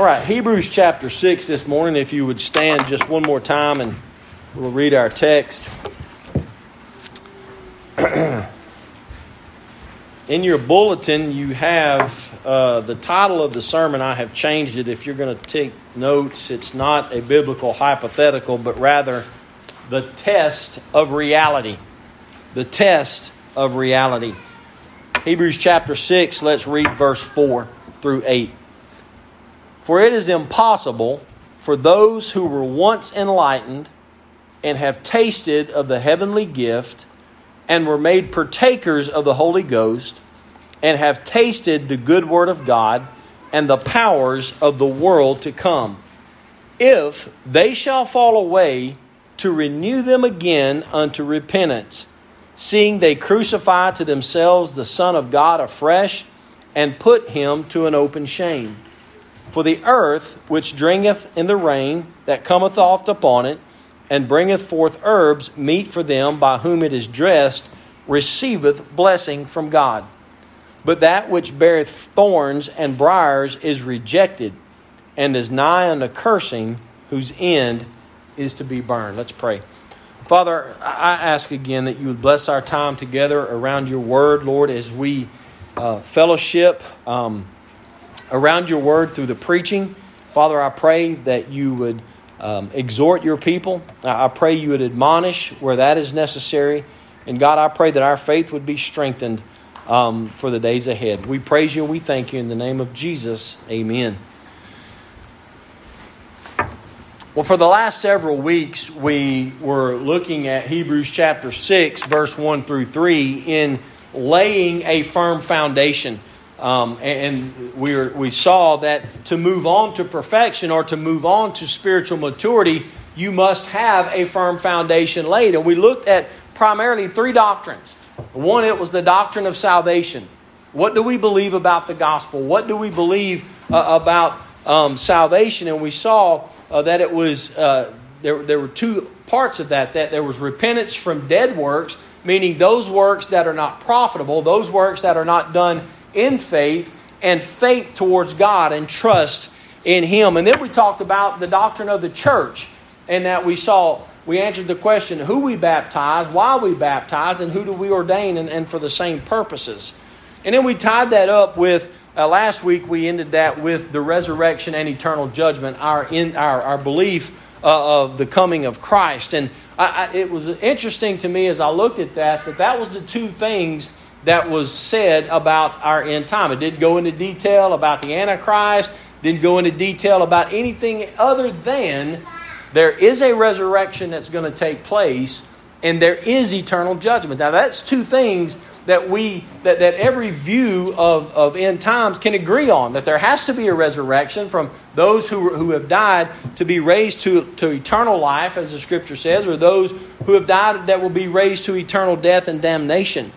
All right, Hebrews chapter 6 this morning, if you would stand just one more time and we'll read our text. In your bulletin, you have uh, the title of the sermon. I have changed it. If you're going to take notes, it's not a biblical hypothetical, but rather the test of reality. The test of reality. Hebrews chapter 6, let's read verse 4 through 8. For it is impossible for those who were once enlightened and have tasted of the heavenly gift and were made partakers of the Holy Ghost and have tasted the good word of God and the powers of the world to come. If they shall fall away, to renew them again unto repentance, seeing they crucify to themselves the Son of God afresh and put him to an open shame. For the earth, which drinketh in the rain that cometh oft upon it, and bringeth forth herbs, meet for them by whom it is dressed, receiveth blessing from God. But that which beareth thorns and briers is rejected, and is nigh unto cursing, whose end is to be burned. Let's pray. Father, I ask again that you would bless our time together around your word, Lord, as we uh, fellowship. Um, around your word through the preaching. Father, I pray that you would um, exhort your people. I pray you would admonish where that is necessary. And God, I pray that our faith would be strengthened um, for the days ahead. We praise you and we thank you in the name of Jesus. Amen. Well, for the last several weeks, we were looking at Hebrews chapter 6, verse 1 through 3, in laying a firm foundation. Um, and we, were, we saw that to move on to perfection or to move on to spiritual maturity, you must have a firm foundation laid. And we looked at primarily three doctrines. One, it was the doctrine of salvation. What do we believe about the gospel? What do we believe uh, about um, salvation? And we saw uh, that it was uh, there, there were two parts of that. That there was repentance from dead works, meaning those works that are not profitable, those works that are not done in faith and faith towards God and trust in Him. And then we talked about the doctrine of the church, and that we saw, we answered the question who we baptize, why we baptize, and who do we ordain, and, and for the same purposes. And then we tied that up with, uh, last week we ended that with the resurrection and eternal judgment, our, in, our, our belief uh, of the coming of Christ. And I, I, it was interesting to me as I looked at that, that that was the two things that was said about our end time. It didn't go into detail about the Antichrist, didn't go into detail about anything other than there is a resurrection that's going to take place and there is eternal judgment. Now that's two things that we that, that every view of, of end times can agree on that there has to be a resurrection from those who, who have died to be raised to, to eternal life as the scripture says or those who have died that will be raised to eternal death and damnation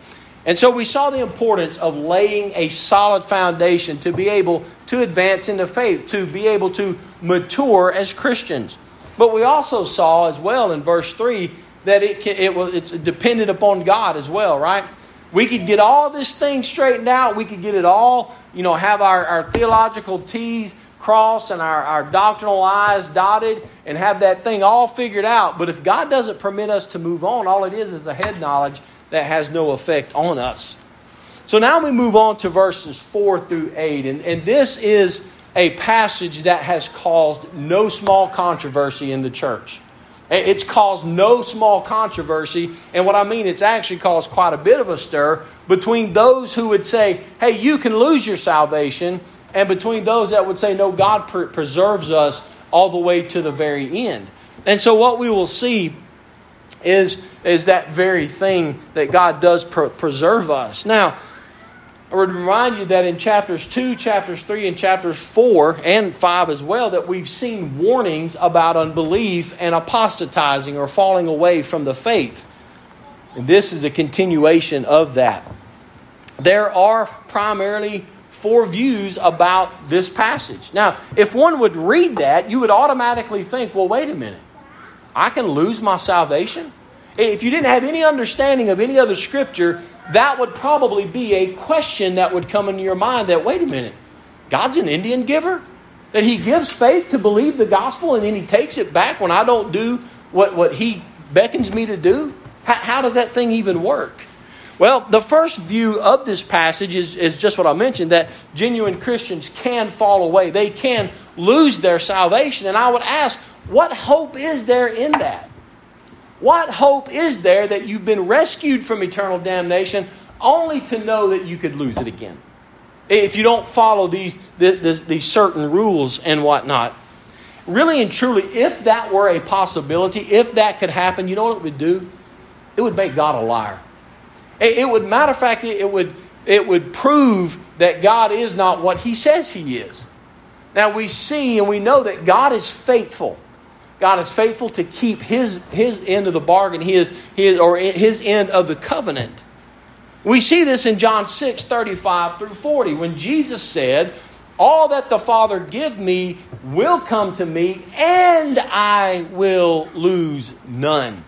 and so we saw the importance of laying a solid foundation to be able to advance in the faith, to be able to mature as Christians. But we also saw as well in verse 3 that it, can, it was, it's dependent upon God as well, right? We could get all this thing straightened out. We could get it all, you know, have our, our theological T's crossed and our, our doctrinal I's dotted and have that thing all figured out. But if God doesn't permit us to move on, all it is is a head knowledge that has no effect on us. So now we move on to verses 4 through 8. And, and this is a passage that has caused no small controversy in the church. It's caused no small controversy. And what I mean, it's actually caused quite a bit of a stir between those who would say, hey, you can lose your salvation, and between those that would say, no, God preserves us all the way to the very end. And so, what we will see is, is that very thing that God does pr- preserve us. Now, I would remind you that in chapters 2, chapters 3, and chapters 4 and 5 as well, that we've seen warnings about unbelief and apostatizing or falling away from the faith. And this is a continuation of that. There are primarily four views about this passage. Now, if one would read that, you would automatically think, well, wait a minute. I can lose my salvation? If you didn't have any understanding of any other scripture, that would probably be a question that would come into your mind that, wait a minute, God's an Indian giver? That he gives faith to believe the gospel and then he takes it back when I don't do what, what he beckons me to do? How, how does that thing even work? Well, the first view of this passage is, is just what I mentioned that genuine Christians can fall away. They can lose their salvation. And I would ask, what hope is there in that? What hope is there that you've been rescued from eternal damnation only to know that you could lose it again? If you don't follow these, these certain rules and whatnot. Really and truly, if that were a possibility, if that could happen, you know what it would do? It would make God a liar. It would, matter of fact, it would, it would prove that God is not what He says He is. Now we see and we know that God is faithful. God is faithful to keep His, his end of the bargain, his, his, or His end of the covenant. We see this in John 6 35 through 40 when Jesus said, All that the Father give me will come to me, and I will lose none.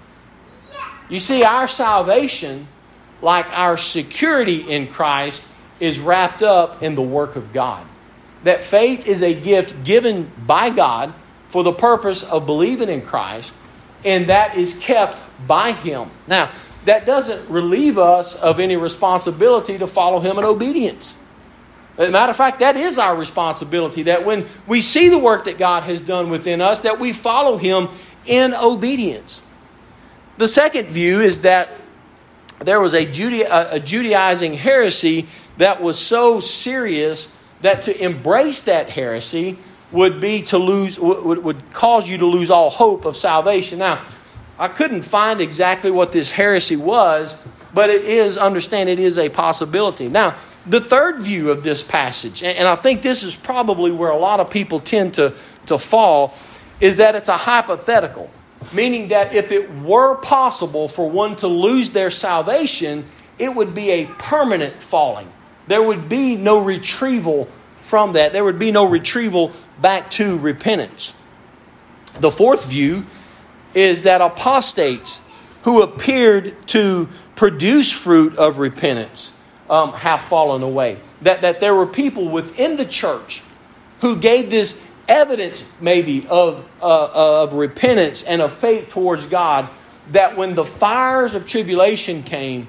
You see, our salvation like our security in Christ is wrapped up in the work of God. That faith is a gift given by God for the purpose of believing in Christ, and that is kept by Him. Now, that doesn't relieve us of any responsibility to follow Him in obedience. As a matter of fact, that is our responsibility. That when we see the work that God has done within us, that we follow Him in obedience. The second view is that there was a, Judea, a Judaizing heresy that was so serious that to embrace that heresy would be to lose would, would cause you to lose all hope of salvation. Now, I couldn't find exactly what this heresy was, but it is understand it is a possibility. Now, the third view of this passage, and I think this is probably where a lot of people tend to, to fall, is that it's a hypothetical meaning that if it were possible for one to lose their salvation, it would be a permanent falling. There would be no retrieval from that. There would be no retrieval back to repentance. The fourth view is that apostates who appeared to produce fruit of repentance um, have fallen away. That, that there were people within the church who gave this evidence, maybe, of, uh, of repentance and of faith towards God, that when the fires of tribulation came,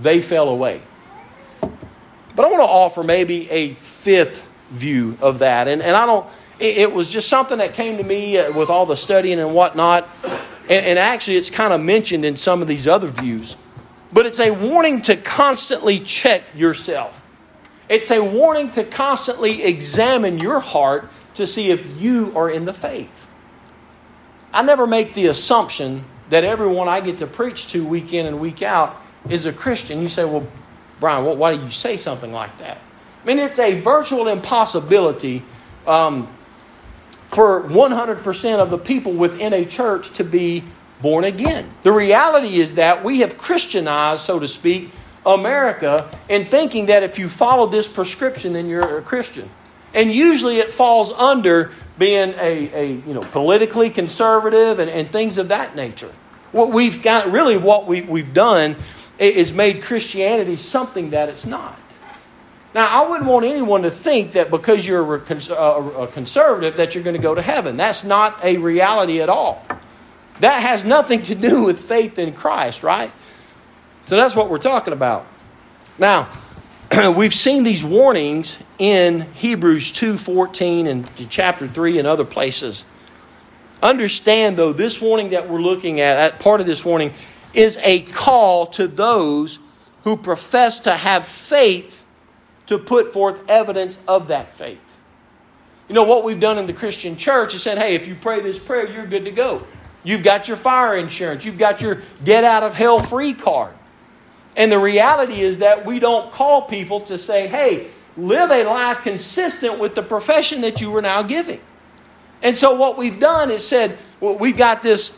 they fell away. But I want to offer maybe a fifth view of that. And, and I don't, it, was just something that came to me uh, with all the studying and whatnot. And, and actually, it's kind of mentioned in some of these other views. But it's a warning to constantly check yourself. It's a warning to constantly examine your heart to see if you are in the faith. I never make the assumption that everyone I get to preach to week in and week out is a Christian. You say, well, Brian, why do you say something like that? I mean, it's a virtual impossibility um, for 100% of the people within a church to be born again. The reality is that we have Christianized, so to speak, America in thinking that if you follow this prescription, then you're a Christian. And usually it falls under being a, a you know, politically conservative and, and things of that nature. What we've got, really, what we, we've done is made Christianity something that it's not. Now, I wouldn't want anyone to think that because you're a uh, conservative that you're going to go to heaven. That's not a reality at all. That has nothing to do with faith in Christ, right? So that's what we're talking about. Now, we've seen these warnings in Hebrews 2:14 and chapter 3 and other places. Understand though this warning that we're looking at, at part of this warning is a call to those who profess to have faith to put forth evidence of that faith. You know what we've done in the Christian church is said, "Hey, if you pray this prayer, you're good to go. You've got your fire insurance, you've got your get out of hell free card." And the reality is that we don't call people to say, hey, live a life consistent with the profession that you were now giving. And so what we've done is said, well, we've got this,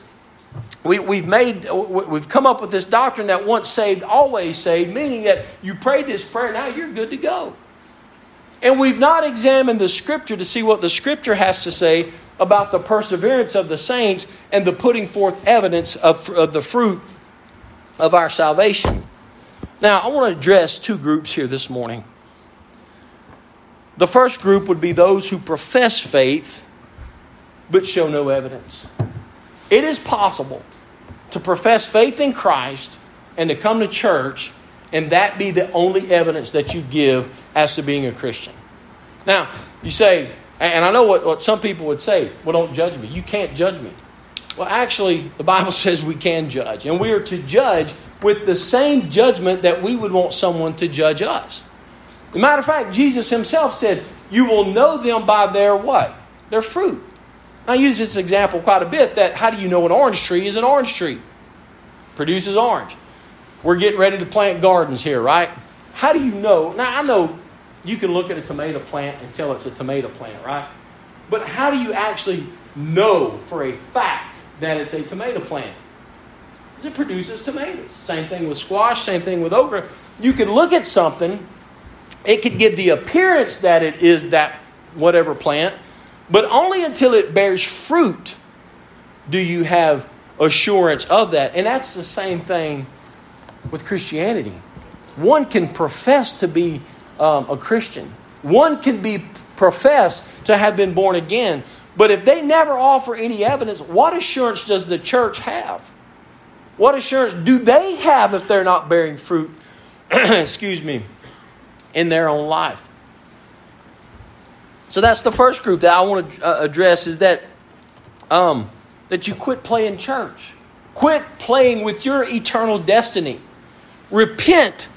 we, we've made, we've come up with this doctrine that once saved, always saved, meaning that you prayed this prayer, now you're good to go. And we've not examined the scripture to see what the scripture has to say about the perseverance of the saints and the putting forth evidence of, of the fruit of our salvation. Now, I want to address two groups here this morning. The first group would be those who profess faith but show no evidence. It is possible to profess faith in Christ and to come to church and that be the only evidence that you give as to being a Christian. Now, you say, and I know what, what some people would say, well, don't judge me. You can't judge me. Well, actually, the Bible says we can judge, and we are to judge with the same judgment that we would want someone to judge us. As a matter of fact, Jesus himself said, You will know them by their what? Their fruit. I use this example quite a bit that how do you know an orange tree is an orange tree? Produces orange. We're getting ready to plant gardens here, right? How do you know? Now, I know you can look at a tomato plant and tell it's a tomato plant, right? But how do you actually know for a fact that it's a tomato plant? It produces tomatoes. Same thing with squash, same thing with okra. You can look at something, it could give the appearance that it is that whatever plant, but only until it bears fruit do you have assurance of that. And that's the same thing with Christianity. One can profess to be um, a Christian, one can be profess to have been born again, but if they never offer any evidence, what assurance does the church have? What assurance do they have if they're not bearing fruit, excuse me, in their own life? So that's the first group that I want to uh, address is that um, that you quit playing church. Quit playing with your eternal destiny. Repent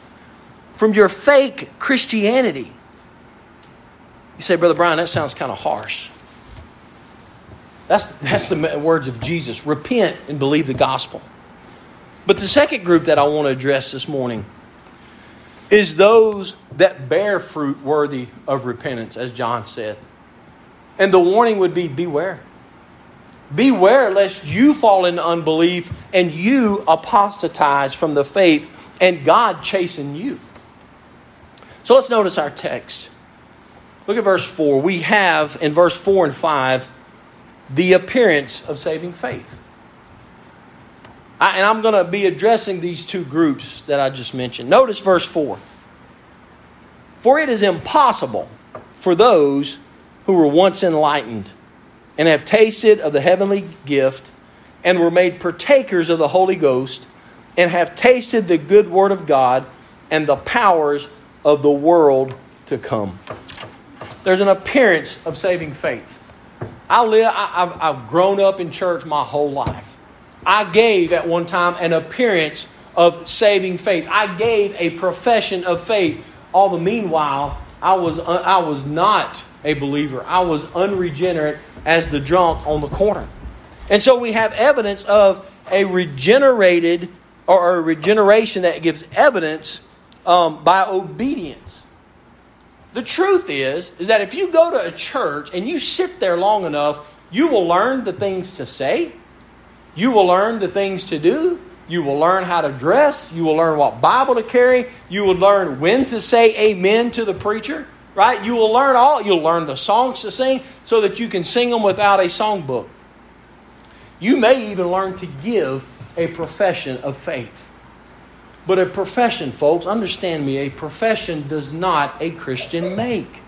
from your fake Christianity. You say, Brother Brian, that sounds kind of harsh. That's, that's the words of Jesus. Repent and believe the gospel. But the second group that I want to address this morning is those that bear fruit worthy of repentance, as John said. And the warning would be beware. Beware lest you fall into unbelief and you apostatize from the faith and God chasing you. So let's notice our text. Look at verse 4. We have in verse 4 and 5 the appearance of saving faith. I, and I'm going to be addressing these two groups that I just mentioned. Notice verse 4. For it is impossible for those who were once enlightened and have tasted of the heavenly gift and were made partakers of the Holy Ghost and have tasted the good word of God and the powers of the world to come. There's an appearance of saving faith. I live, I, have I've grown up in church my whole life. I gave at one time an appearance of saving faith. I gave a profession of faith. All the meanwhile, I was, I was not a believer. I was unregenerate as the drunk on the corner. And so we have evidence of a regenerated or a regeneration that gives evidence um, by obedience. The truth is, is that if you go to a church and you sit there long enough, you will learn the things to say, you will learn the things to do. You will learn how to dress. You will learn what Bible to carry. You will learn when to say amen to the preacher, right? You will learn all. You'll learn the songs to sing so that you can sing them without a songbook. You may even learn to give a profession of faith. But a profession, folks, understand me, a profession does not a Christian make.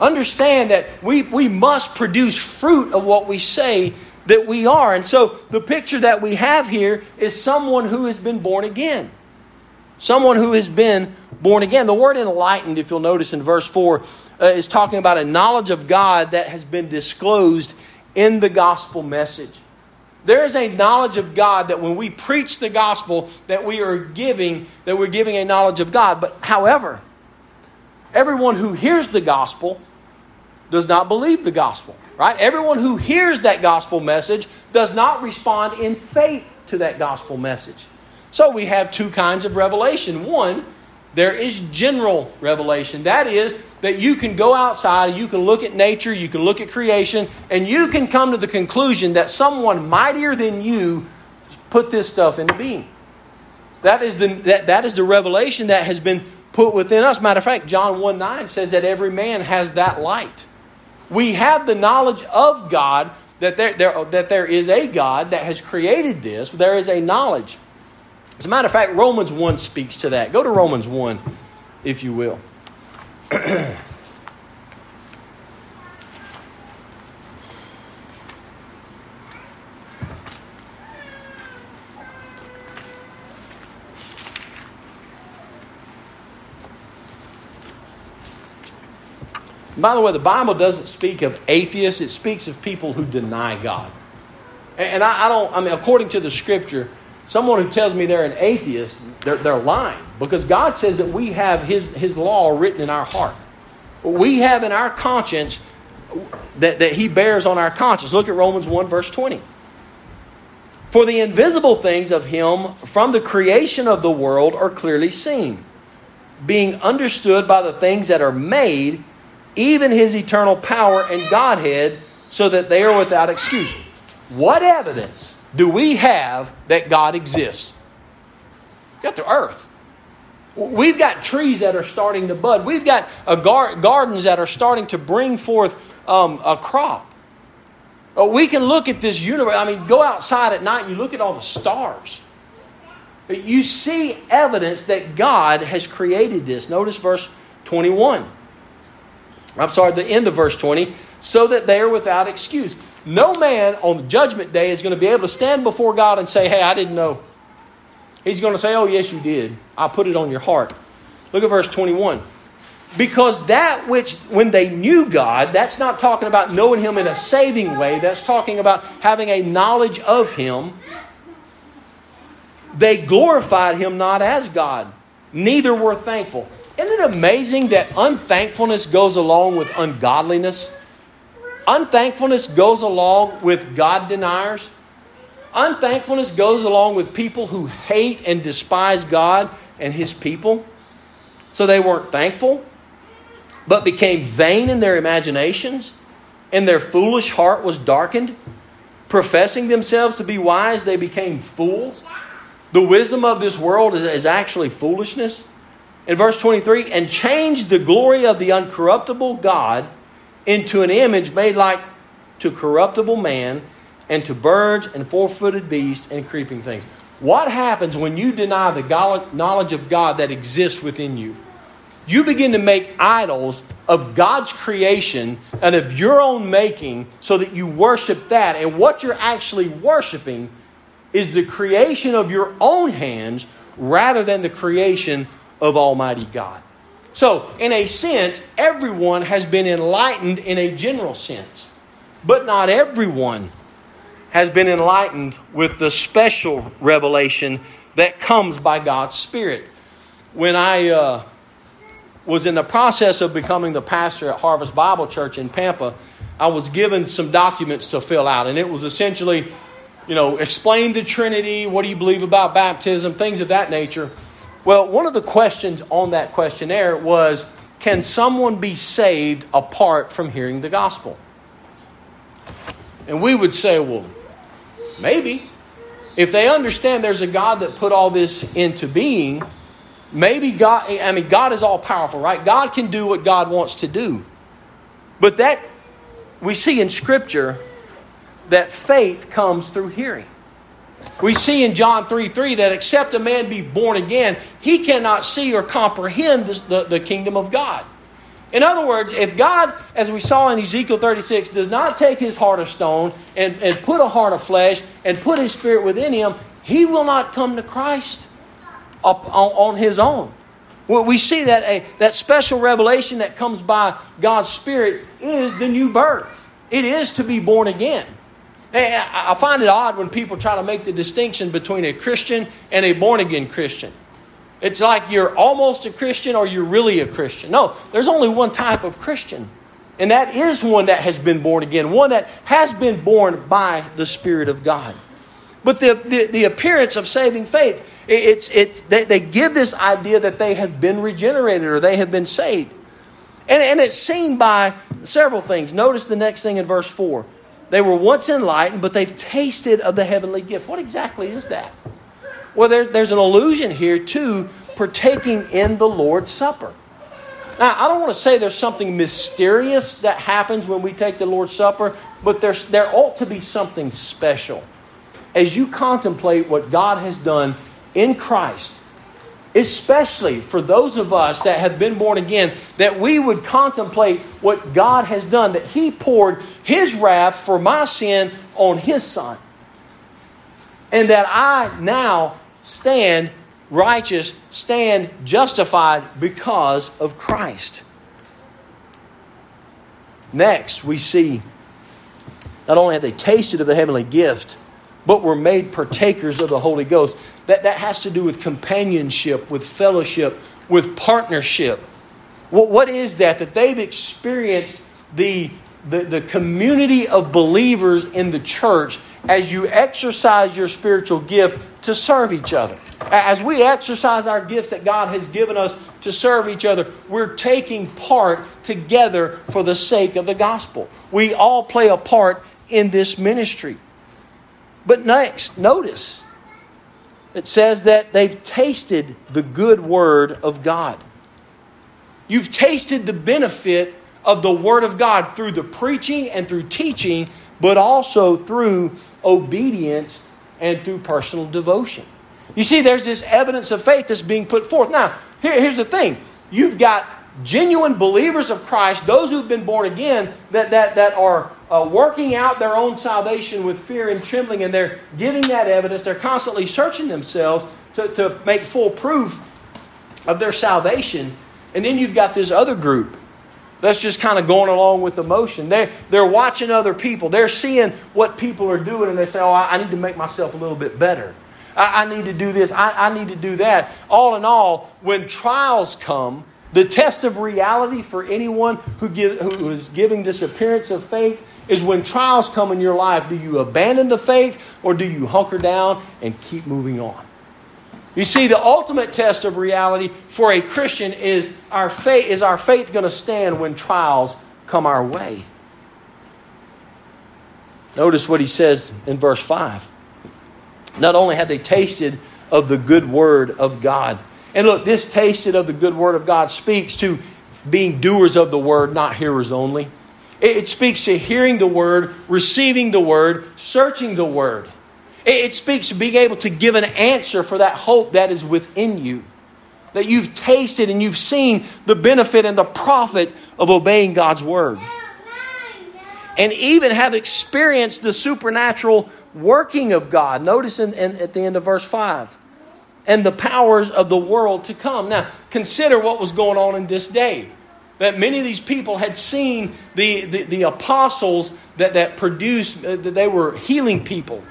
Understand that we, we must produce fruit of what we say that we are. And so the picture that we have here is someone who has been born again. Someone who has been born again. The word enlightened, if you'll notice in verse 4, uh, is talking about a knowledge of God that has been disclosed in the gospel message. There is a knowledge of God that when we preach the gospel that we are giving that we're giving a knowledge of God. But however, everyone who hears the gospel does not believe the gospel. Right? Everyone who hears that gospel message does not respond in faith to that gospel message. So we have two kinds of revelation. One, there is general revelation. That is, that you can go outside, you can look at nature, you can look at creation, and you can come to the conclusion that someone mightier than you put this stuff into being. That is the, that, that is the revelation that has been put within us. Matter of fact, John 1 9 says that every man has that light we have the knowledge of God, that there, there, that there is a God that has created this. There is a knowledge. As a matter of fact, Romans 1 speaks to that. Go to Romans 1, if you will. by the way, the Bible doesn't speak of atheists, it speaks of people who deny God. And I, I don't, I mean, according to the scripture, someone who tells me they're an atheist, they're, they're lying because God says that we have his, his law written in our heart. We have in our conscience that, that He bears on our conscience. Look at Romans 1, verse 20. For the invisible things of Him from the creation of the world are clearly seen, being understood by the things that are made, even His eternal power and Godhead, so that they are without excuse. What evidence do we have that God exists? got the earth. We've got trees that are starting to bud. We've got gar- gardens that are starting to bring forth um, a crop. Uh, we can look at this universe. I mean, go outside at night and you look at all the stars. You see evidence that God has created this. Notice verse 21. I'm sorry, the end of verse 20. So that they are without excuse. No man on the judgment day is going to be able to stand before God and say, Hey, I didn't know. He's going to say, Oh, yes, you did. I put it on your heart. Look at verse 21. Because that which, when they knew God, that's not talking about knowing Him in a saving way, that's talking about having a knowledge of Him. They glorified Him not as God, neither were thankful. Isn't it amazing that unthankfulness goes along with ungodliness? Unthankfulness goes along with God deniers. Unthankfulness goes along with people who hate and despise God and His people. So they weren't thankful but became vain in their imaginations, and their foolish heart was darkened. Professing themselves to be wise, they became fools. The wisdom of this world is, is actually foolishness. In verse 23, and changed the glory of the uncorruptible God into an image made like to corruptible man and to birds and four footed beasts and creeping things. What happens when you deny the knowledge of God that exists within you? you begin to make idols of God's creation and of your own making so that you worship that. And what you're actually worshiping is the creation of your own hands rather than the creation of Almighty God. So, in a sense, everyone has been enlightened in a general sense, but not everyone has been enlightened with the special revelation that comes by God's Spirit. When I. Uh, was in the process of becoming the pastor at Harvest Bible Church in Pampa, I was given some documents to fill out. And it was essentially, you know, explain the Trinity, what do you believe about baptism, things of that nature. Well, one of the questions on that questionnaire was can someone be saved apart from hearing the gospel? And we would say, well, maybe. If they understand there's a God that put all this into being, Maybe God, I mean, God is all powerful, right? God can do what God wants to do. But that, we see in Scripture that faith comes through hearing. We see in John 3 3 that except a man be born again, he cannot see or comprehend the, the kingdom of God. In other words, if God, as we saw in Ezekiel 36, does not take his heart of stone and, and put a heart of flesh and put his spirit within him, he will not come to Christ up on, on his own. Well, we see that a, that special revelation that comes by God's Spirit is the new birth. It is to be born again. I find it odd when people try to make the distinction between a Christian and a born again Christian. It's like you're almost a Christian or you're really a Christian. No, there's only one type of Christian, and that is one that has been born again, one that has been born by the Spirit of God. But the, the, the appearance of saving faith, it's, it, they, they give this idea that they have been regenerated or they have been saved. And, and it's seen by several things. Notice the next thing in verse 4. They were once enlightened, but they've tasted of the heavenly gift. What exactly is that? Well, there, there's an allusion here to partaking in the Lord's Supper. Now, I don't want to say there's something mysterious that happens when we take the Lord's Supper, but there's, there ought to be something special as you contemplate what God has done in Christ, especially for those of us that have been born again, that we would contemplate what God has done, that He poured His wrath for my sin on His Son. And that I now stand righteous, stand justified because of Christ. Next, we see not only have they tasted of the heavenly gift, but were made partakers of the Holy Ghost. That, that has to do with companionship, with fellowship, with partnership. What, what is that? That they've experienced the, the, the community of believers in the church as you exercise your spiritual gift to serve each other. As we exercise our gifts that God has given us to serve each other, we're taking part together for the sake of the gospel. We all play a part in this ministry. But next, notice it says that they've tasted the good word of God. You've tasted the benefit of the word of God through the preaching and through teaching, but also through obedience and through personal devotion. You see, there's this evidence of faith that's being put forth. Now, here, here's the thing you've got genuine believers of Christ, those who've been born again, that, that, that are uh, working out their own salvation with fear and trembling, and they're giving that evidence. They're constantly searching themselves to, to make full proof of their salvation. And then you've got this other group that's just kind of going along with the motion. They're, they're watching other people. They're seeing what people are doing, and they say, Oh, I, I need to make myself a little bit better. I, need to do this. I, I need to do that. All in all, when trials come, the test of reality for anyone who, give, who is giving this appearance of faith is when trials come in your life, do you abandon the faith or do you hunker down and keep moving on? You see, the ultimate test of reality for a Christian is our faith is our faith going to stand when trials come our way? Notice what he says in verse 5. Not only have they tasted of the good word of God. And look, this tasted of the good word of God speaks to being doers of the word, not hearers only. It speaks to hearing the word, receiving the word, searching the word. It speaks to being able to give an answer for that hope that is within you. That you've tasted and you've seen the benefit and the profit of obeying God's word. And even have experienced the supernatural working of God. Notice in, in, at the end of verse 5 and the powers of the world to come. Now, consider what was going on in this day. That many of these people had seen the, the, the apostles that, that produced, uh, that they were healing people.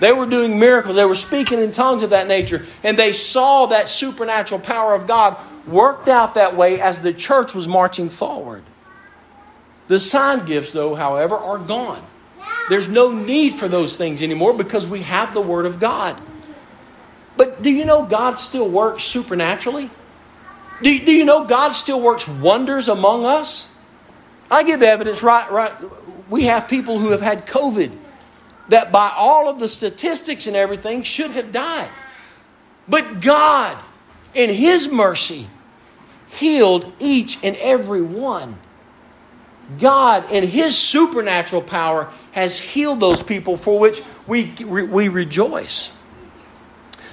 They were doing miracles. They were speaking in tongues of that nature. And they saw that supernatural power of God worked out that way as the church was marching forward. The sign gifts, though, however, are gone. There's no need for those things anymore because we have the Word of God. But do you know God still works supernaturally? Do do you know God still works wonders among us? I give evidence, right, right. We have people who have had COVID that by all of the statistics and everything should have died. But God, in His mercy, healed each and every one. God, in His supernatural power, has healed those people for which we, we rejoice.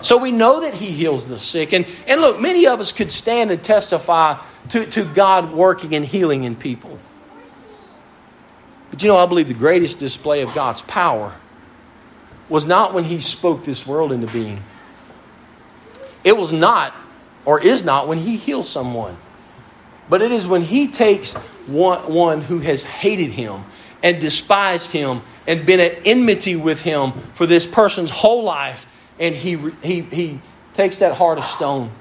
So we know that He heals the sick. And, and look, many of us could stand and testify to, to God working and healing in people. But you know, I believe the greatest display of God's power was not when He spoke this world into being. It was not, or is not, when He heals someone. But it is when He takes one, one who has hated Him and despised Him and been at enmity with Him for this person's whole life, and He, he, he takes that heart of stone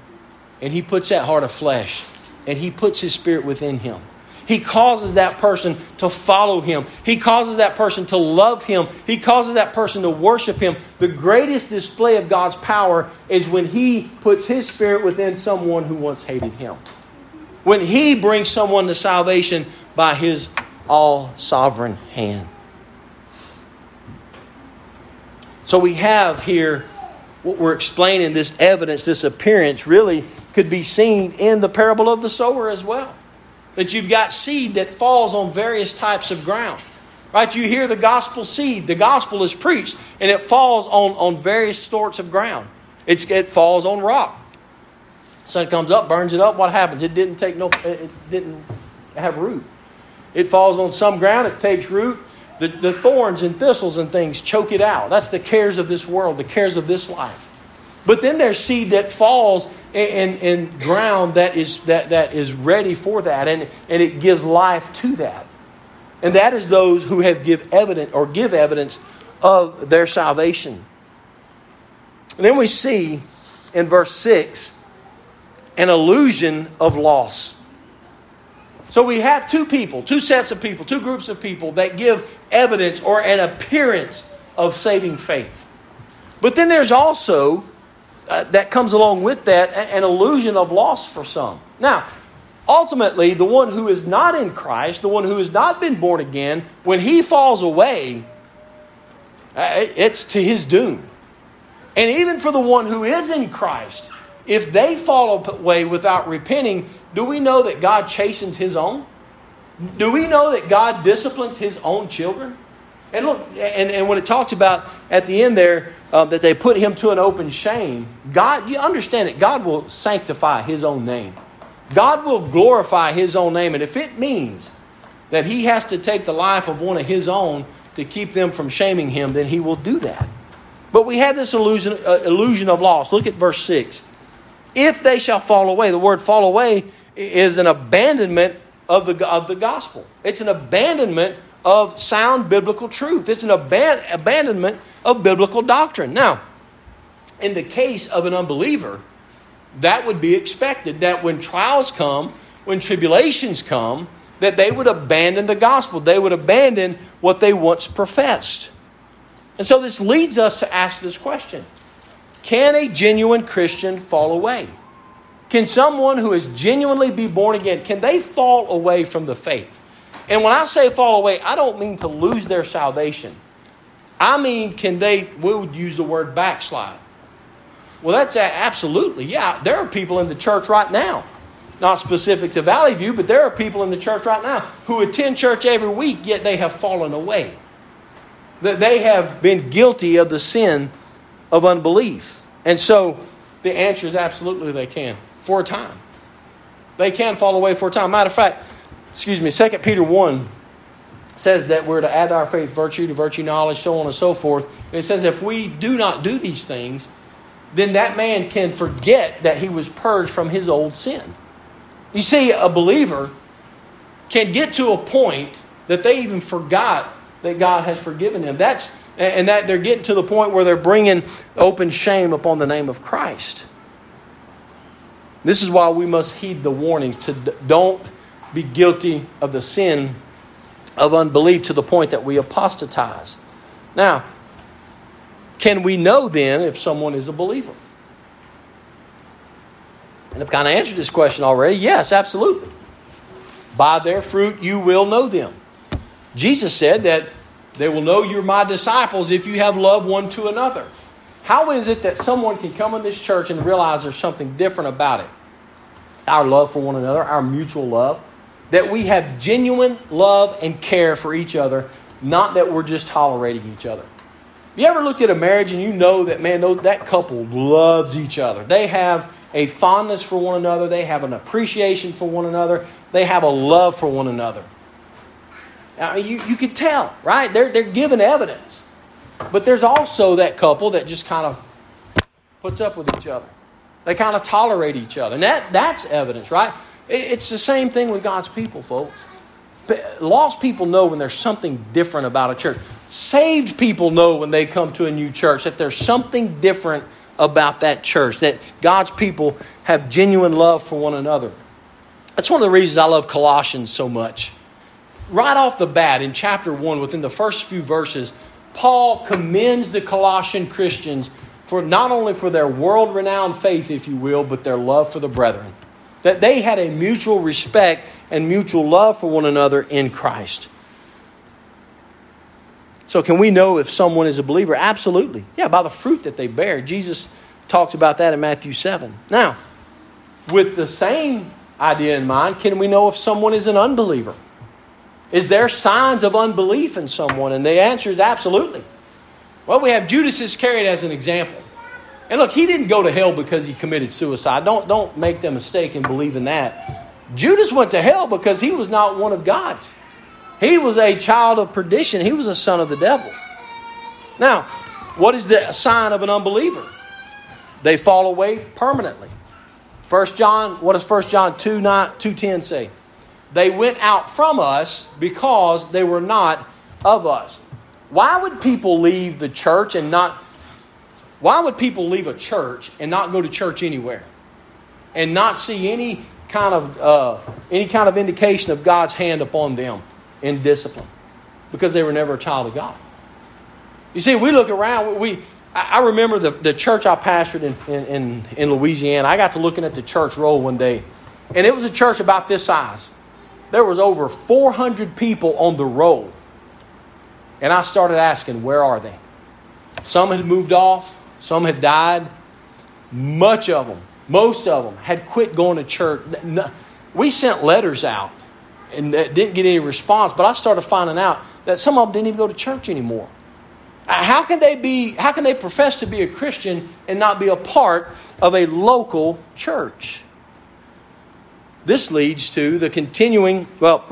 and He puts that heart of flesh and He puts His Spirit within Him. He causes that person to follow him. He causes that person to love him. He causes that person to worship him. The greatest display of God's power is when he puts his spirit within someone who once hated him when He brings someone to salvation by His all sovereign hand. So we have here what we're explaining this evidence, this appearance, really could be seen in the parable of the sower as well. That you've got seed that falls on various types of ground. Right? You hear the gospel seed. The gospel is preached, and it falls on, on various sorts of ground. It's, it falls on rock. Sun comes up, burns it up. What happens? It didn't take no. It didn't have root. It falls on some ground. It takes root. The, the thorns and thistles and things choke it out. That's the cares of this world, the cares of this life. But then there's seed that falls in, ground that is, that, that is ready for that, and, and it gives life to that. And that is those who have give evidence or give evidence of their salvation. And then we see in verse 6 an illusion of loss. So we have two people, two sets of people, two groups of people that give evidence or an appearance of saving faith. But then there's also, uh, that comes along with that, an illusion of loss for some. Now, ultimately, the one who is not in Christ, the one who has not been born again, when he falls away, uh, it's to his doom. And even for the one who is in Christ, if they fall away without repenting, do we know that God chastens his own? Do we know that God disciplines his own children? And look, and, and when it talks about at the end there uh, that they put him to an open shame, God, you understand it, God will sanctify his own name. God will glorify his own name. And if it means that he has to take the life of one of his own to keep them from shaming him, then he will do that. But we have this illusion, uh, illusion of loss. Look at verse 6. If they shall fall away, the word fall away is an abandonment of the, of the gospel. It's an abandonment of sound biblical truth. It's an aban- abandonment of biblical doctrine. Now, in the case of an unbeliever, that would be expected that when trials come, when tribulations come, that they would abandon the gospel. They would abandon what they once professed. And so this leads us to ask this question Can a genuine Christian fall away? Can someone who is genuinely be born again, can they fall away from the faith? And when I say fall away, I don't mean to lose their salvation. I mean, can they, we would use the word backslide. Well, that's absolutely, yeah. There are people in the church right now, not specific to Valley View, but there are people in the church right now who attend church every week, yet they have fallen away. That they have been guilty of the sin of unbelief. And so the answer is absolutely they can for a time. They can fall away for a time. Matter of fact, excuse me, 2 Peter 1 says that we're to add our faith virtue to virtue knowledge, so on and so forth. And it says if we do not do these things, then that man can forget that he was purged from his old sin. You see, a believer can get to a point that they even forgot that God has forgiven them. That's and that they're getting to the point where they're bringing open shame upon the name of Christ. This is why we must heed the warnings to don't be guilty of the sin of unbelief to the point that we apostatize. Now, can we know then if someone is a believer? And I've kind of answered this question already. Yes, absolutely. By their fruit you will know them. Jesus said that they will know you're my disciples if you have love one to another. How is it that someone can come in this church and realize there's something different about it? Our love for one another, our mutual love. That we have genuine love and care for each other, not that we're just tolerating each other. You ever looked at a marriage and you know that, man, that couple loves each other? They have a fondness for one another, they have an appreciation for one another, they have a love for one another. Now, you, you can tell, right? They're, they're giving evidence. But there's also that couple that just kind of puts up with each other. They kind of tolerate each other. And that, that's evidence, right? It's the same thing with God's people, folks. Lost people know when there's something different about a church. Saved people know when they come to a new church that there's something different about that church, that God's people have genuine love for one another. That's one of the reasons I love Colossians so much. Right off the bat, in chapter 1, within the first few verses, Paul commends the Colossian Christians for not only for their world renowned faith, if you will, but their love for the brethren. That they had a mutual respect and mutual love for one another in Christ. So, can we know if someone is a believer? Absolutely. Yeah, by the fruit that they bear. Jesus talks about that in Matthew 7. Now, with the same idea in mind, can we know if someone is an unbeliever? Is there signs of unbelief in someone? And the answer is absolutely. Well, we have Judas Iscariot as an example. And look, he didn't go to hell because he committed suicide. Don't, don't make the mistake in believing that. Judas went to hell because he was not one of God's. He was a child of perdition. He was a son of the devil. Now, what is the sign of an unbeliever? They fall away permanently. First John, what does 1 John 2, 9, 2.10 say? They went out from us because they were not of us. Why would people leave the church and not why would people leave a church and not go to church anywhere? And not see any kind of uh, any kind of indication of God's hand upon them in discipline? Because they were never a child of God. You see, we look around, we I remember the, the church I pastored in, in, in Louisiana. I got to looking at the church roll one day, and it was a church about this size. There was over 400 people on the roll. And I started asking, where are they? Some had moved off, some had died. Much of them, most of them, had quit going to church. We sent letters out and didn't get any response, but I started finding out that some of them didn't even go to church anymore. Uh, how can they be how can they profess to be a Christian and not be a part of a local church? This leads to the continuing, well,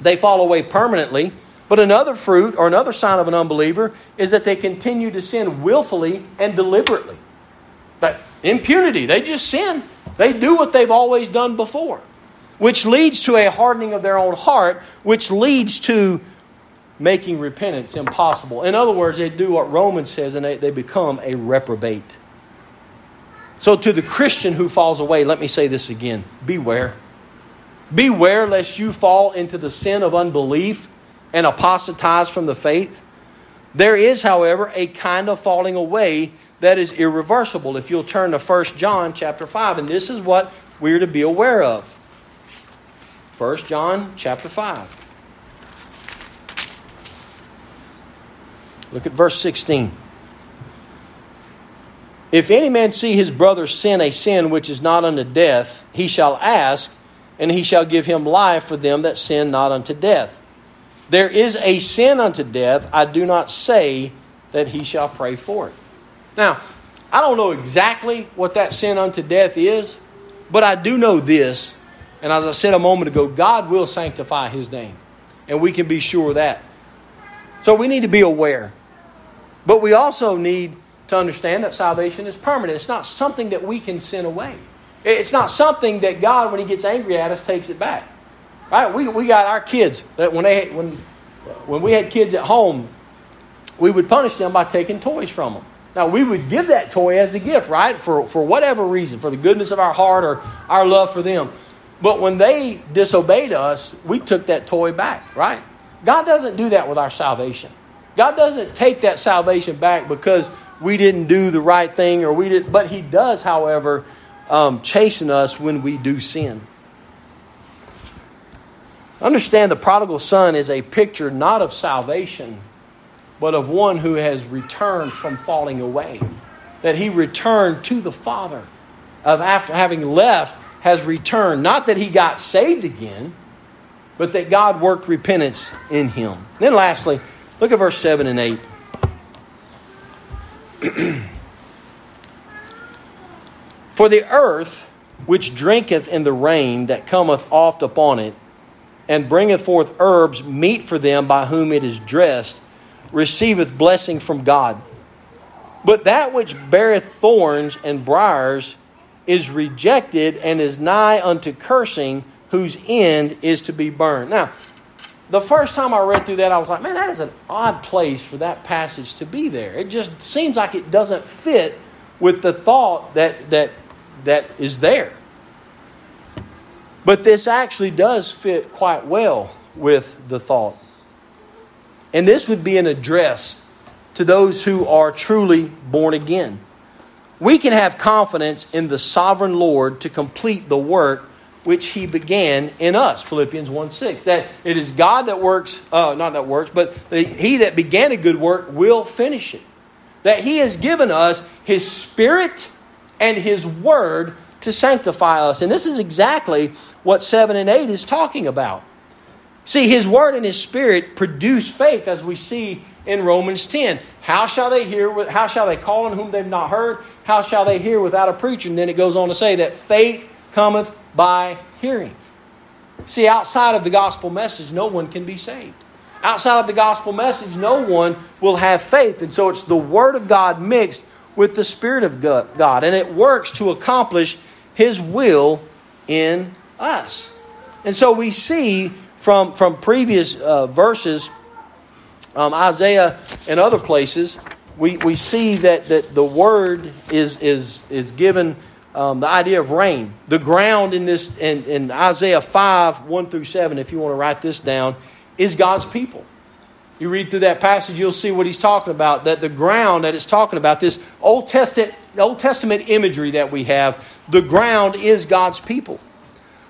they fall away permanently but another fruit or another sign of an unbeliever is that they continue to sin willfully and deliberately. But impunity, they just sin. They do what they've always done before, which leads to a hardening of their own heart, which leads to making repentance impossible. In other words, they do what Romans says and they, they become a reprobate. So, to the Christian who falls away, let me say this again beware. Beware lest you fall into the sin of unbelief and apostatize from the faith. There is, however, a kind of falling away that is irreversible. If you'll turn to 1 John chapter 5, and this is what we're to be aware of. 1 John chapter 5. Look at verse 16. If any man see his brother sin a sin which is not unto death, he shall ask, and he shall give him life for them that sin not unto death. There is a sin unto death. I do not say that he shall pray for it. Now, I don't know exactly what that sin unto death is, but I do know this. And as I said a moment ago, God will sanctify his name. And we can be sure of that. So we need to be aware. But we also need to understand that salvation is permanent. It's not something that we can sin away. It's not something that God, when He gets angry at us, takes it back. Right? We, we got our kids that when they when when we had kids at home, we would punish them by taking toys from them. Now we would give that toy as a gift, right? For for whatever reason, for the goodness of our heart or our love for them. But when they disobeyed us, we took that toy back, right? God doesn't do that with our salvation. God doesn't take that salvation back because we didn't do the right thing or we did but he does, however, um, chasten us when we do sin. Understand the prodigal son is a picture not of salvation, but of one who has returned from falling away. That he returned to the Father, of after having left, has returned. Not that he got saved again, but that God worked repentance in him. Then, lastly, look at verse 7 and 8. For the earth which drinketh in the rain that cometh oft upon it, and bringeth forth herbs meet for them by whom it is dressed, receiveth blessing from God. But that which beareth thorns and briars is rejected and is nigh unto cursing, whose end is to be burned. Now, the first time I read through that, I was like, man, that is an odd place for that passage to be there. It just seems like it doesn't fit with the thought that, that, that is there. But this actually does fit quite well with the thought. And this would be an address to those who are truly born again. We can have confidence in the sovereign Lord to complete the work which he began in us philippians 1 6 that it is god that works uh, not that works but he that began a good work will finish it that he has given us his spirit and his word to sanctify us and this is exactly what 7 and 8 is talking about. See, His Word and His Spirit produce faith, as we see in Romans 10. How shall they hear? How shall they call on whom they've not heard? How shall they hear without a preacher? And then it goes on to say that faith cometh by hearing. See, outside of the gospel message, no one can be saved. Outside of the gospel message, no one will have faith. And so it's the Word of God mixed with the Spirit of God. And it works to accomplish His will in us. And so we see from, from previous uh, verses, um, Isaiah and other places, we, we see that, that the word is, is, is given um, the idea of rain. The ground in this in, in Isaiah 5, 1 through 7, if you want to write this down, is God's people. You read through that passage, you'll see what he's talking about. That the ground that it's talking about, this Old Testament, Old Testament imagery that we have, the ground is God's people.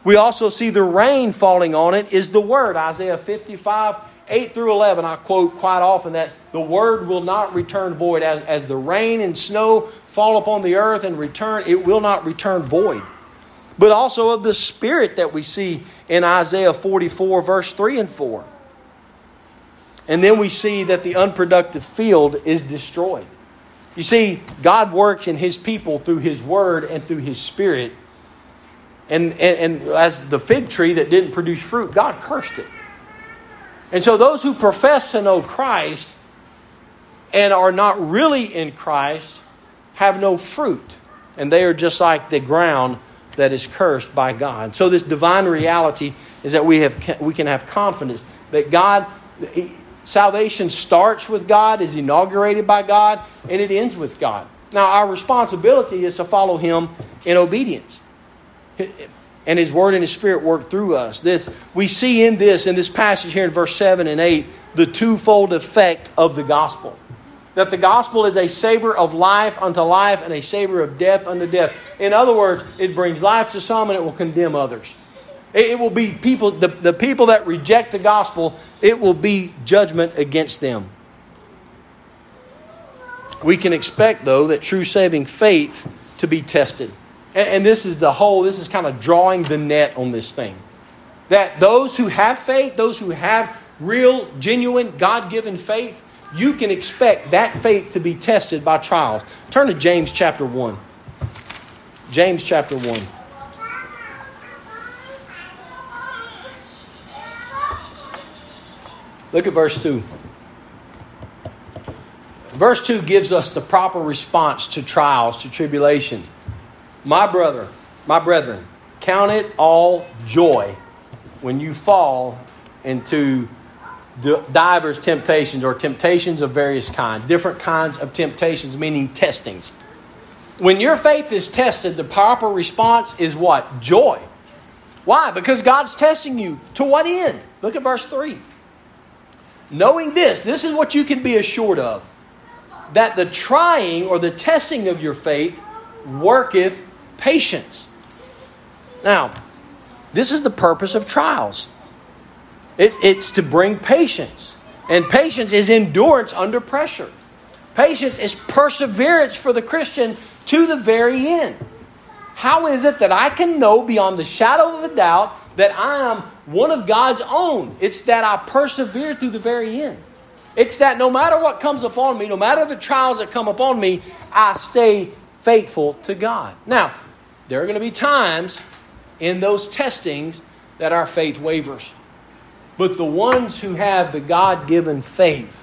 We also see the rain falling on it is the word. Isaiah 55, 8 through 11, I quote quite often that the word will not return void. As, as the rain and snow fall upon the earth and return, it will not return void. But also of the spirit that we see in Isaiah 44, verse 3 and 4. And then we see that the unproductive field is destroyed. You see, God works in His people through His Word and through His Spirit. And, and, and as the fig tree that didn't produce fruit, God cursed it. And so those who profess to know Christ and are not really in Christ have no fruit. And they are just like the ground that is cursed by God. So this divine reality is that we, have, we can have confidence that God, salvation starts with God, is inaugurated by God, and it ends with God. Now, our responsibility is to follow Him in obedience and His Word and His Spirit work through us. This we see in this in this passage here in verse seven and eight the twofold effect of the gospel. That the gospel is a savor of life unto life and a savor of death unto death. In other words, it brings life to some and it will condemn others. It, will be people, the, the people that reject the gospel, it will be judgment against them. We can expect, though, that true saving faith to be tested. And, and this is the whole, this is kind of drawing the net on this thing. That those who have faith, those who have real, genuine, God given faith, you can expect that faith to be tested by trials. Turn to James chapter 1. James chapter 1. Look at verse 2. Verse 2 gives us the proper response to trials, to tribulation. My brother, my brethren, count it all joy when you fall into divers temptations or temptations of various kinds, different kinds of temptations, meaning testings. When your faith is tested, the proper response is what? Joy. Why? Because God's testing you. To what end? Look at verse 3. Knowing this, this is what you can be assured of that the trying or the testing of your faith worketh patience. Now, this is the purpose of trials it, it's to bring patience. And patience is endurance under pressure. Patience is perseverance for the Christian to the very end. How is it that I can know beyond the shadow of a doubt that I am one of God's own? It's that I persevere through the very end. It's that no matter what comes upon me, no matter the trials that come upon me, I stay faithful to God. Now, there are going to be times in those testings that our faith wavers. But the ones who have the God given faith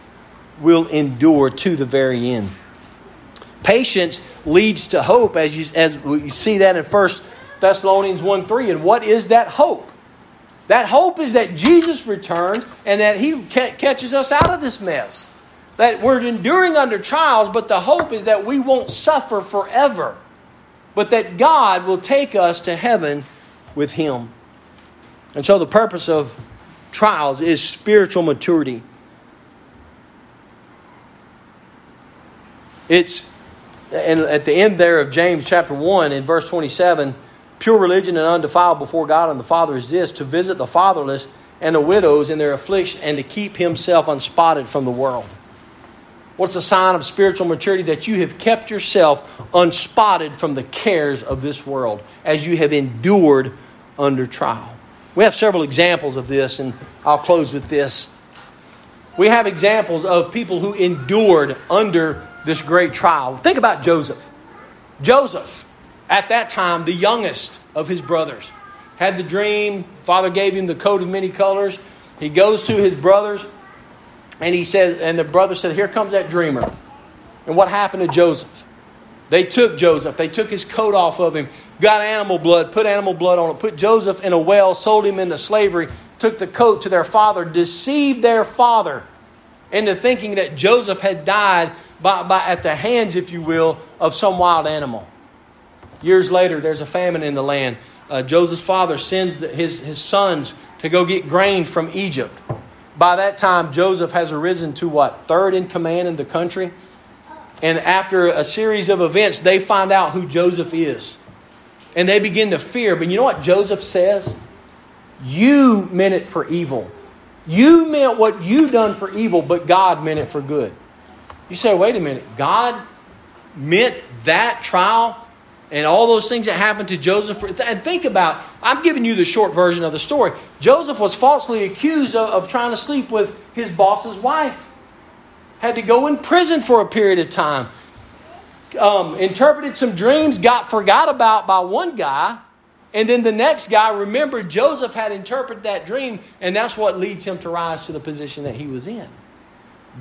will endure to the very end. Patience leads to hope, as you, as we see that in 1 Thessalonians 1 3. And what is that hope? That hope is that Jesus returns and that He catches us out of this mess. That we're enduring under trials, but the hope is that we won't suffer forever but that God will take us to heaven with Him. And so the purpose of trials is spiritual maturity. It's, and at the end there of James chapter 1 in verse 27, pure religion and undefiled before God and the Father is this to visit the fatherless and the widows in their affliction and to keep himself unspotted from the world. What's a sign of spiritual maturity? That you have kept yourself unspotted from the cares of this world as you have endured under trial. We have several examples of this, and I'll close with this. We have examples of people who endured under this great trial. Think about Joseph. Joseph, at that time, the youngest of his brothers, had the dream. Father gave him the coat of many colors. He goes to his brothers and he said, and the brother said, Here comes that dreamer. And what happened to Joseph? They took Joseph, they took his coat off of him, got animal blood, put animal blood on it, put Joseph in a well, sold him into slavery, took the coat to their father, deceived their father into thinking that Joseph had died by, by, at the hands, if you will, of some wild animal. Years later, there's a famine in the land. Uh, Joseph's father sends the, his, his sons to go get grain from Egypt. By that time, Joseph has arisen to what? Third in command in the country. And after a series of events, they find out who Joseph is. And they begin to fear. But you know what Joseph says? You meant it for evil. You meant what you done for evil, but God meant it for good. You say, wait a minute, God meant that trial and all those things that happened to Joseph. And think about, I'm giving you the short version of the story. Joseph was falsely accused of, of trying to sleep with his boss's wife, had to go in prison for a period of time. Um, interpreted some dreams, got forgot about by one guy, and then the next guy remembered Joseph had interpreted that dream, and that's what leads him to rise to the position that he was in.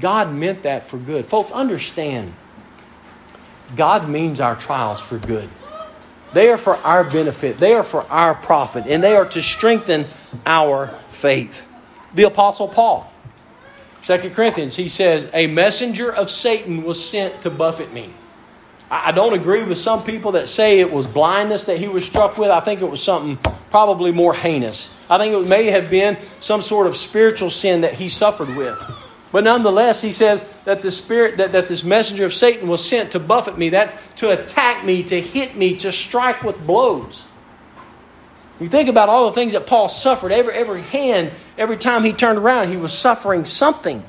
God meant that for good. Folks, understand God means our trials for good. They are for our benefit, they are for our profit, and they are to strengthen our faith. The Apostle Paul, 2 Corinthians, he says, A messenger of Satan was sent to buffet me. I don't agree with some people that say it was blindness that he was struck with. I think it was something probably more heinous. I think it may have been some sort of spiritual sin that he suffered with. But nonetheless, he says that the spirit that, that this messenger of Satan was sent to buffet me, that's to attack me, to hit me, to strike with blows. You think about all the things that Paul suffered, every, every hand, every time he turned around, he was suffering something.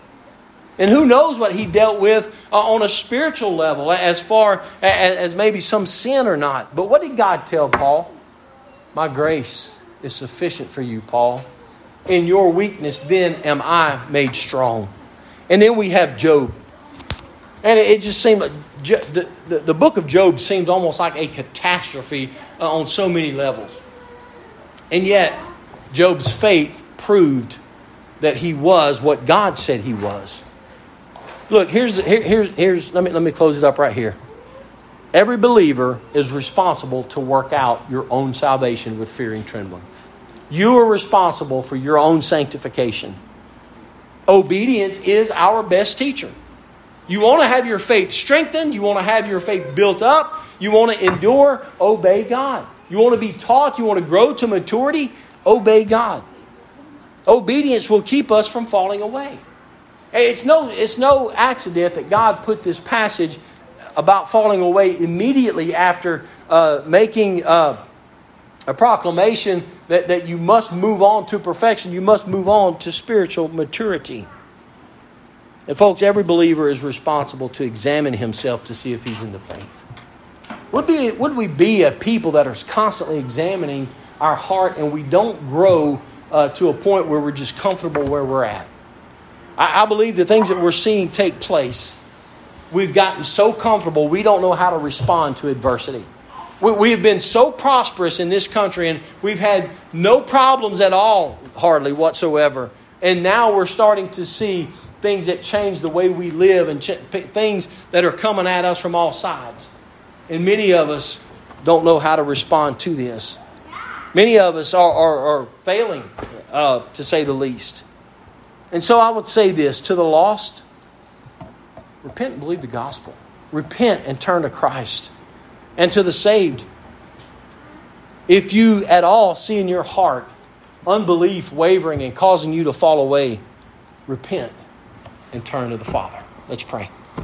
And who knows what he dealt with uh, on a spiritual level, as far as, as maybe some sin or not. But what did God tell Paul? My grace is sufficient for you, Paul. In your weakness, then am I made strong. And then we have Job. And it, just seemed like the, the, the, book of Job seems almost like a catastrophe uh, on so many levels. And yet, Job's faith proved that he was what God said he was. Look, here's, here, here's, here's let, me, let me close it up right here. Every believer is responsible to work out your own salvation with fear and trembling. You are responsible for your own sanctification. Obedience is our best teacher. You want to have your faith strengthened, you want to have your faith built up, you want to endure, obey God. You want to be taught, you want to grow to maturity, obey God. Obedience will keep us from falling away. It's no, it's no accident that God put this passage about falling away immediately after uh, making uh, a proclamation that, that you must move on to perfection, you must move on to spiritual maturity. And, folks, every believer is responsible to examine himself to see if he's in the faith. Would, be, would we be a people that are constantly examining our heart and we don't grow uh, to a point where we're just comfortable where we're at? I, I believe the things that we're seeing take place, we've gotten so comfortable we don't know how to respond to adversity. We, we have been so prosperous in this country and we've had no problems at all, hardly whatsoever. And now we're starting to see things that change the way we live and ch- things that are coming at us from all sides. And many of us don't know how to respond to this. Many of us are, are, are failing, uh, to say the least. And so I would say this to the lost repent and believe the gospel. Repent and turn to Christ and to the saved. If you at all see in your heart unbelief wavering and causing you to fall away, repent and turn to the Father. Let's pray.